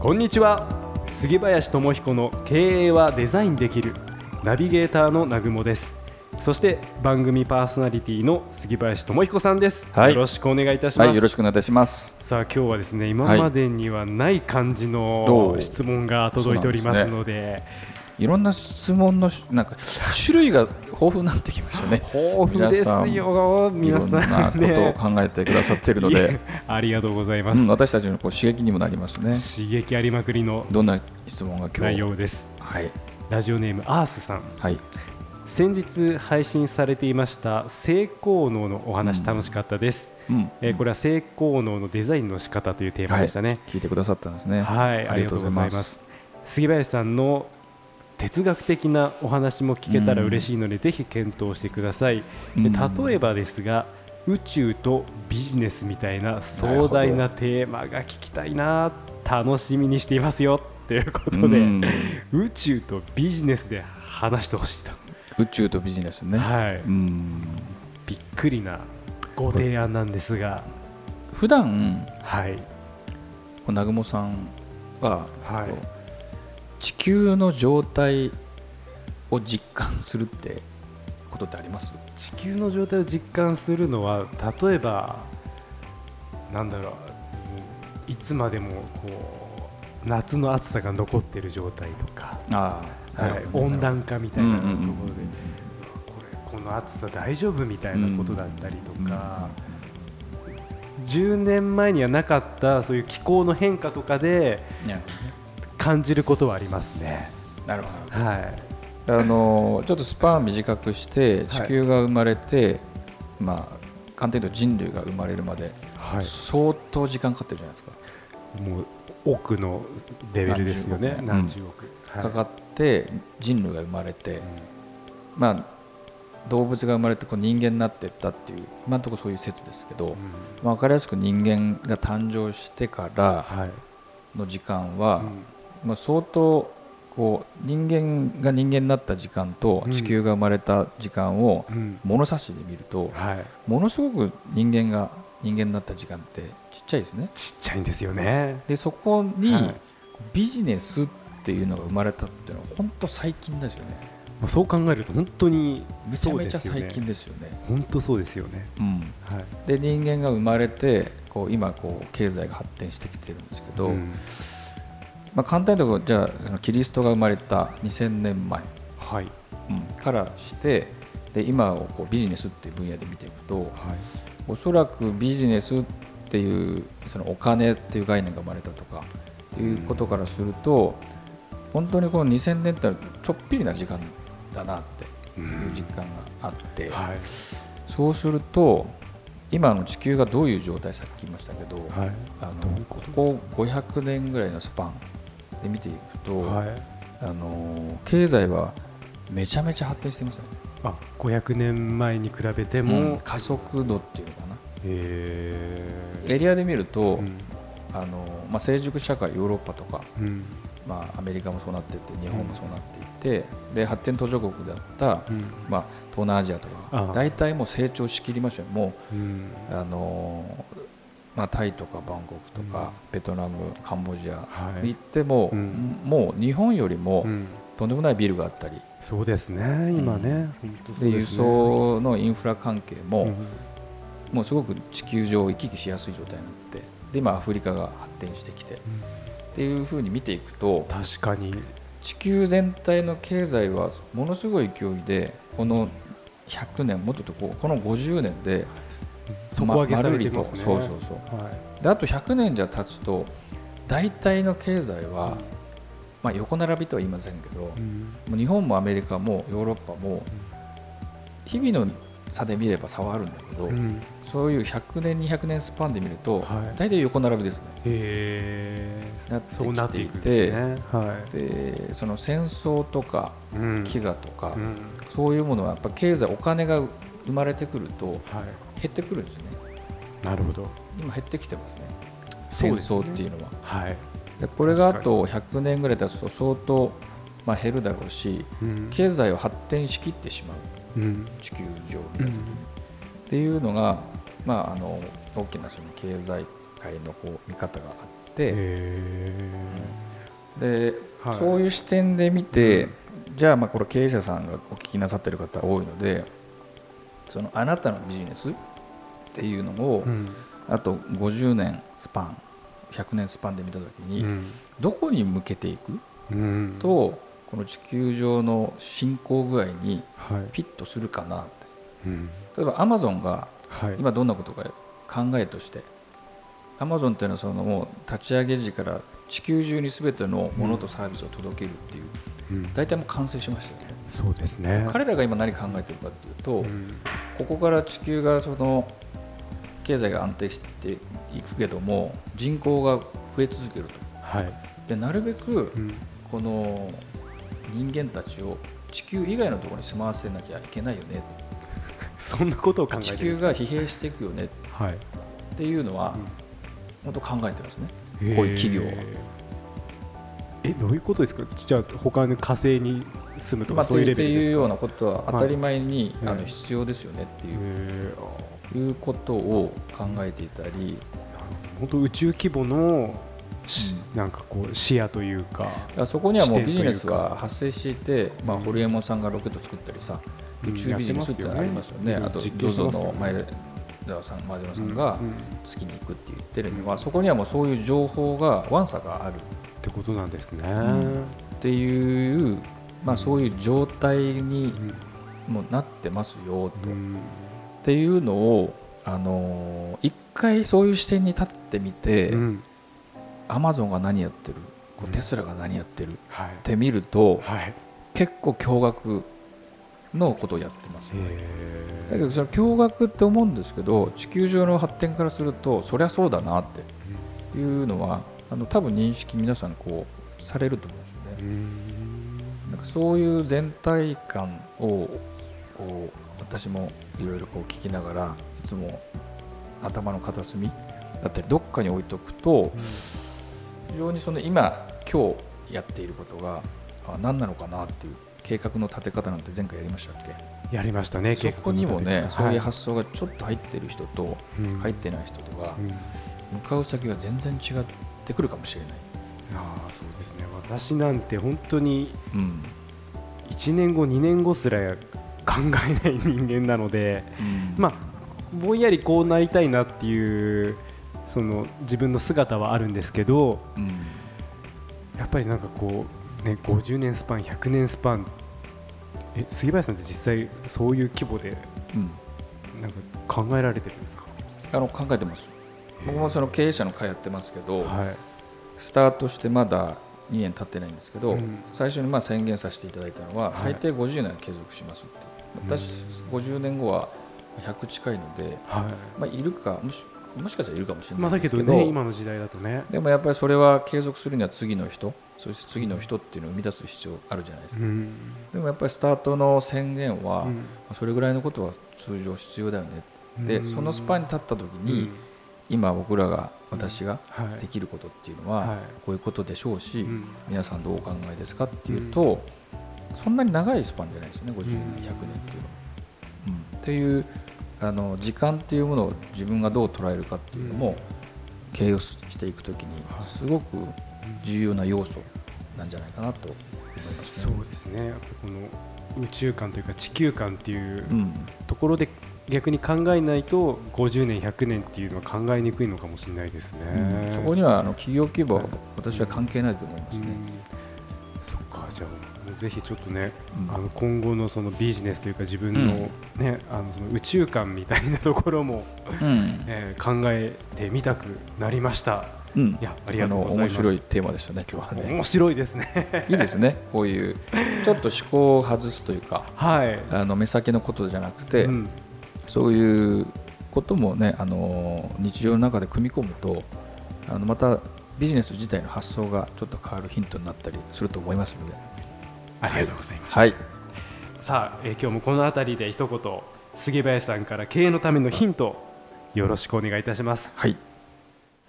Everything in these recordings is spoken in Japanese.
こんにちは。杉林智彦の経営はデザインできるナビゲーターの南雲です。そして番組パーソナリティの杉林智彦さんです、はい。よろしくお願いいたします、はい、よろしくお願いいたします。さあ今日はですね今までにはない感じの質問が届いておりますのでいろんな質問のしなんか種類が豊富になってきましたね。豊富ですよ皆いろんなさんことをね。考えてくださっているのいで、えありがとうございます、うん、私たちのこう刺激にもなりますね。刺激ありまくりのどんな質問が今内日容です。はい。ラジオネームアースさん。はい。先日配信されていました性効能のお話うん。楽しかったです、うん。えーこれは性効能のデザインの仕方というテーマでしたね。聞いてくださったんですね。はい、ありがとうございます。杉林さんの哲学的なお話も聞けたら嬉しいので、ぜひ検討してください、うん。で例えばですが宇宙とビジネスみたいな壮大なテーマが聞きたいな楽しみにしていますよということで、うん。宇宙とビジネスで話してほしいと、宇宙とビジネスね。はい、うん。びっくりなご提案なんですが、普段はい、南雲さんは、はい地球の状態を実感するってことってあります？地球の状態を実感するのは例えばなんだろううんいつまでもこう夏の暑さが残っている状態とか、はい、温暖化みたいなところで、これこの暑さ大丈夫みたいなことだったりとか、10年前にはなかったそういう気候の変化とかで感じることはありますね。なるほど。はい。あのちょっとスパン短くして地球が生まれて、まあ簡単に言うと人類が生まれるまではい、相当時間かかってるじゃないですか、もう奥のレベルですよね、何何十十億。はい。かかって人類が生まれて、うん。まあ動物が生まれてこう人間になっていったっていう今のところそういう説ですけど、うん。まあ、分かりやすく人間が誕生してからはい。の時間は、うんまあ、相当こう人間が人間になった時間とうん。地球が生まれた時間をうん。物差しで見ると、はい、ものすごく人間が人間になった時間ってちっちゃいですね。ちっちゃいんですよね。でそこにはい。ビジネスっていうのが生まれたっていうのは本当最近ですよね。まあそう考えると本当にめちゃそうめちゃ最。近ですよね、本当そうですよね。うん、はい。で人間が生まれてこう今こう経済が発展してきてるんですけど、うんまあ、簡単に言うとじゃあキリストが生まれた2000年前、はい。うん。からしてで今をこうビジネスっていう分野で見ていくとはい。おそらくビジネスっていうそのお金っていう概念が生まれたとかっていうことからすると本当にこの2000年ってちょっぴりな時間だなっていう実感があって、はい。そうすると今の地球がどういう状態さっき言いましたけど、はい。あのここ500年ぐらいのスパンで見ていくと、はい。あの経済はめちゃめちゃ発展してますよね。あ、500年前に比べてもも、う加速度っていうのかな。えエリアで見ると、うん。あのまあ、成熟社会ヨーロッパとか、うん。まあ、アメリカもそうなってて日本もそうなっていて、で発展途上国だった、うん。まあ、東南アジアとああ。か大体もう成長しきりましたよ。もうん。うあの、まあ、タイとかバンコクとか、うん。ベトナムカンボジアはい。行っても、うん。もう日本よりもうん。とんでもないビルがあったり、そうですね今ね。で輸送のインフラ関係も、うん。もうすごく地球上行き来しやすい状態になってで今アフリカが発展してきてっていうふうに見ていくと確かに。地球全体の経済はものすごい勢いでこの100年もっとこうこの50年で底上げされてますね。まそうそうそう。はい。であと100年じゃ経つと大体の経済は、まあ、横並びとは言いませんけど、うん。もう日本もアメリカもヨーロッパも日々の差で見れば差はあるんだけど、うん。そういう100年200年スパンで見ると、はい。大体横並びですね。へえ。なってきていてそうなっていくんですね。はでその戦争とか飢餓とか、うん。そういうものはやっぱ経済お金が生まれてくるとはい。減ってくるんですね。なるほど。今減ってきてますね。戦争っていうのは。はい。でこれがあと100年ぐらい経つと相当、まあ、減るだろうしうん。経済を発展しきってしまう。うん。地球上みたいな、っていうのが、まあ、あの大きなその経済界のこう見方があって、へではい。そういう視点で見て、じゃあまあこれ経営者さんがお聞きなさってる方多いのでそのあなたのビジネスっていうのを、あと50年スパン100年スパンで見た時に、うん。どこに向けていく？うん。とこの地球上の進行具合にはい。ピッとするかなって。うん。例えばアマゾンがはい。今どんなことか考えとしてアマゾンっていうのはそのもう立ち上げ時から地球中に全てのものとサービスを届けるっていう、うん。大体もう完成しましたよねそうですね。彼らが今何考えてるかっていうと、うん。ここから地球がその経済が安定していくけども人口が増え続けると。はい。でなるべくうん。この人間たちを地球以外のところに住まわせなきゃいけないよね。そんなことを考えて地る球が疲弊していくよね。はい。っていうのは本当考えてますね。へー。こういう企業はえどういうことですか？じゃあ他の火星に住むとまあ、かそういうレベルですか？いうようなことは当たり前に、はい。あの必要ですよねっていう,、いうことを考えていたり、本当宇宙規模のしなんかこう視野というかそこにはもうビジネスが発生していて、まあ、うん。ホリエモンさんがロケット作ったりさ、宇宙ビジネスってのありますよね、あと実験して ZOZO ますよね。の前澤さん前澤さんが月に行くって言ってるのは、そこにはもうそういう情報がワンサがあるてことなんですね、ん。っていう、まあ、そういう状態にうん。もなってますよと。うん。っていうのを、あのー一回そういう視点に立ってみて、うん。アマゾンが何やってる？こううん。テスラが何やってる？っはい。て見るとはい。結構驚愕のことをやってます、ね、だけどその驚愕って思うんですけど地球上の発展からするとそりゃそうだなっていうのはあの多分認識皆さんこうされると思うんですよね。う。ん。なんかそういう全体感をこう私もいろいろこう聞きながらいつも頭の片隅だったりどっかに置いとくと非常にその今今日やっていることがあ何なのかなっていう計画の立て方なんて前回やりましたっけ？やりましたねそこにもね計画の立て方。そういう発想がちょっと入ってる人と入ってない人とがうん。向かう先が全然違ってくるかもしれない。ああそうですね。私なんて本当にうん。1年後2年後すら考えない人間なのでまあぼんやりこうなりたいなっていうその自分の姿はあるんですけどうん。やっぱりなんかこう、ね、50年スパン100年スパンえ杉林さんって実際そういう規模でうん。なんか考えられてるんですか？あの考えてます。僕もその経営者の会やってますけど、はいスタートしてまだ2年経ってないんですけど、うん。最初にまあ宣言させていただいたのは、はい。最低50年は継続しますって私50年後は100近いので、はまあ、いるかもしもしかしたらいるかもしれないですけど,、どね今の時代だとね。でもやっぱりそれは継続するには次の人そして次の人っていうのを生み出す必要あるじゃないですか、うん。でもやっぱりスタートの宣言は、うん。それぐらいのことは通常必要だよねでうん。そのスパンに立った時に、うん今僕らが私がはい。できることっていうのは、はい。こういうことでしょうし、うん。皆さんどうお考えですかっていうと、そんなに長いスパンじゃないですよね50年、うん。100年っていうのは。うん。っていうあの時間っていうものを自分がどう捉えるかっていうのも、経営をしていくときにすごく重要な要素なんじゃないかなと思いますね。そうですね。この宇宙観というか地球観っていううん。ところで逆に考えないと50年100年っていうのは考えにくいのかもしれないですね、うん。そこにはあの企業規模は私は関係ないと思いますね。うん。そっかじゃあぜひちょっとね、うん。あの今後のそのビジネスというか自分の,、ねあのその宇宙観みたいなところも、うん。えー考えてみたくなりました。うん。いやありがとうございます。あの面白いテーマでしたね今日はね。面白いですね。いいですねこういう。ちょっと思考を外すというかはい、あの目先のことじゃなくて、うんそういうこともねあの日常の中で組み込むとあのまたビジネス自体の発想がちょっと変わるヒントになったりすると思いますので。ありがとうございました、はい。さあ、えー今日もこの辺りで一言杉林さんから経営のためのヒントよろしくお願いいたします。はい。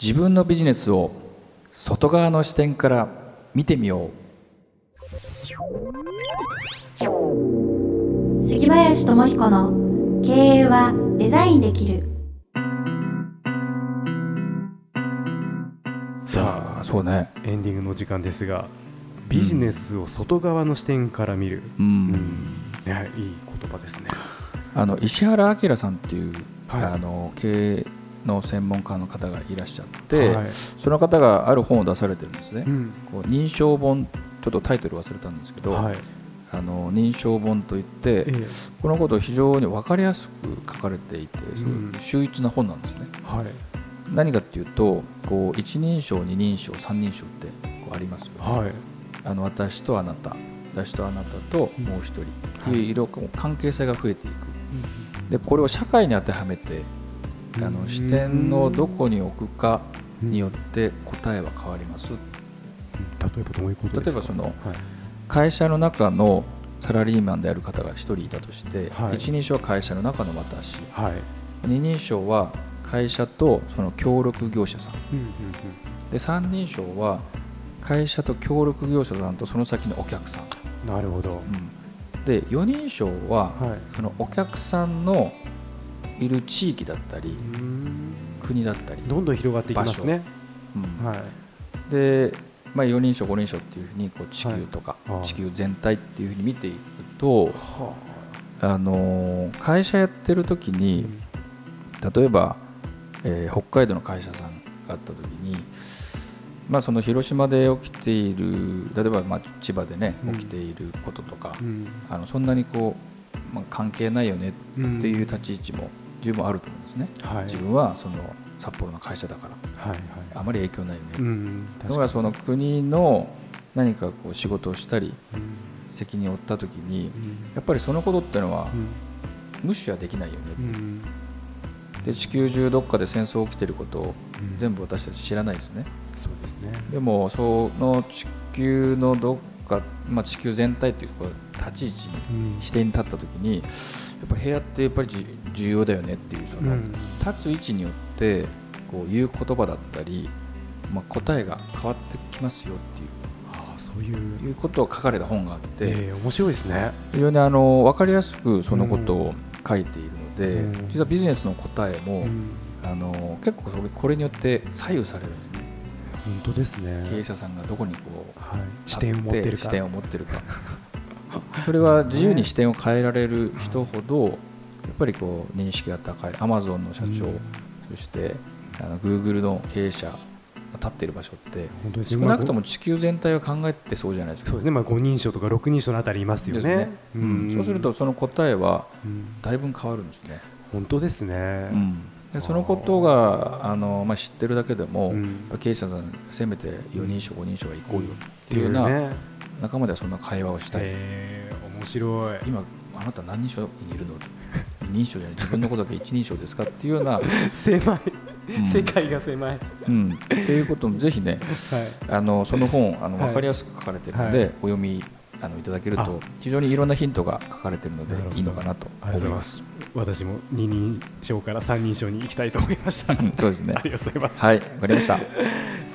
自分のビジネスを外側の視点から見てみよう。杉林智彦の経営はデザインできる。さあそうね。エンディングの時間ですがビジネスを外側の視点から見る、うん、うん。ね、いい言葉ですね。あの石原明さんっていう、はい。あの経営の専門家の方がいらっしゃって、はい。その方がある本を出されてるんですね、うん。こう認証本ちょっとタイトル忘れたんですけど、はいあの認証本といって、ええ。このことを非常に分かりやすく書かれていて、ん。秀逸な本なんですね。はい。何かっていうとこう一人称二人称三人称ってこうありますよね、はい。あの私とあなた私とあなたともう一人。っていう色々関係性が増えていく。でこれを社会に当てはめてあの視点をどこに置くかによって答えは変わります。例えばどういうことですか？例えばそのはい会社の中のサラリーマンである方が1人いたとして、はい。一人称は会社の中の私。はい。二人称は会社とその協力業者さん。うんうんで三人称は会社と協力業者さんとその先のお客さん、うんなるほど。で4人称ははい。そのお客さんのいる地域だったりうん。国だったり、どんどん広がっていきますね。うん。はい。で、まあ、4人称5人称っていうふうにこう地球とか、地球全体っていうふうに見ていくと、はあ。のー会社やってる時あに例えば、えー北海道の会社さんがあった時に、まあ、その広島で起きている例えばまあ千葉でねうん。起きていることとか、うん。あのそんなにこう、まあ、関係ないよねうんっていう立ち位置も十分あると思うんですね、はい。自分はその札幌の会社だから。はいはい。あまり影響ないよね、うん。だからその国の何かこう仕事をしたりうん。責任を負った時にうん。やっぱりそのことってのはうん。無視はできないよね、うん。で地球中どっかで戦争起きてることをうん。全部私たち知らないですね。そうですね。でもその地球のどっか、まあ、地球全体というこう立ち位置にうん。視点に立った時にやっぱ部屋ってやっぱりじ重要だよねっていうその、うん。立つ位置によってこう言う言葉だったり、まあ、答えが変わってきますよっていう。そういう。いうことを書かれた本があって、ええ面白いですね。非常にあの分かりやすくそのことを書いているので、うん。実はビジネスの答えも、うん。あの結構それこれによって左右されるんですね。本当ですね。経営者さんがどこにこうはい。視点を持ってるか。視点を持ってるかそれは自由に視点を変えられる人ほどやっぱりこう認識が高い。アマゾンの社長、うんそしてあの Google の経営者が立っている場所って少なくとも地球全体を考えてそうじゃないですか。そうですね。まあ5人称とか6人称のあたりいますよね。ね。うん。そうするとその答えはうん。だいぶ変わるんですね、本当ですね。でそのことがあの、まあ、知ってるだけでも、うん。経営者さんせめて4人称5人称は行こうよっってていうようなね仲間ではそんな会話をしたい、ええ面白い。今あなた何人称にいるの？二人称じゃない。自分のことだけ一人称ですか？っていうような、狭い。うん。世界が狭い。うん、っていうこともぜひねはい。あのその本あのはい。分かりやすく書かれているので、はい。お読みあのいただけるあ。と非常にいろんなヒントが書かれているのでいいのかなと思います。す。私も二人称から三人称に行きたいと思いました。うんそうですね。ありがとうございます。はいわかりました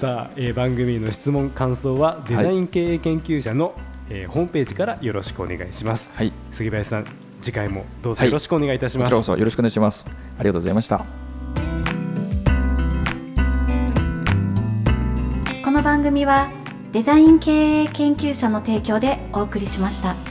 さあ、えー番組の質問感想はデザイン経営研究者の、えーホームページからよろしくお願いします。はい。杉林さん次回もどうぞはい。よろしくお願いいたします、こちらこそよろしくお願いします。ありがとうございました。この番組はデザイン経営研究者の提供でお送りしました。